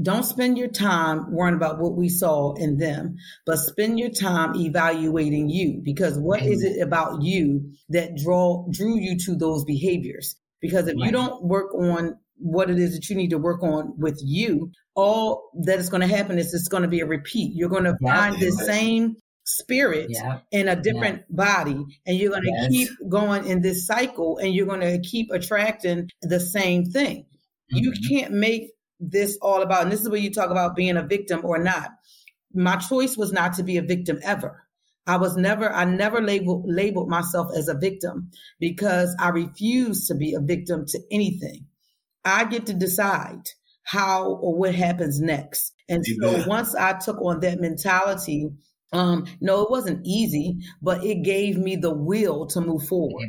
don't spend your time worrying about what we saw in them, but spend your time evaluating you because what is it about you that draw drew you to those behaviors? Because if right. you don't work on what it is that you need to work on with you, all that is going to happen is it's going to be a repeat. You're going to find the same spirit in a different body and you're going to yes. keep going in this cycle and you're going to keep attracting the same thing. Mm-hmm. You can't make this all about, and this is where you talk about being a victim or not. My choice was not to be a victim ever. I was never, I never labeled, labeled myself as a victim because I refuse to be a victim to anything. I get to decide how or what happens next. And so once I took on that mentality, um, no, it wasn't easy, but it gave me the will to move forward.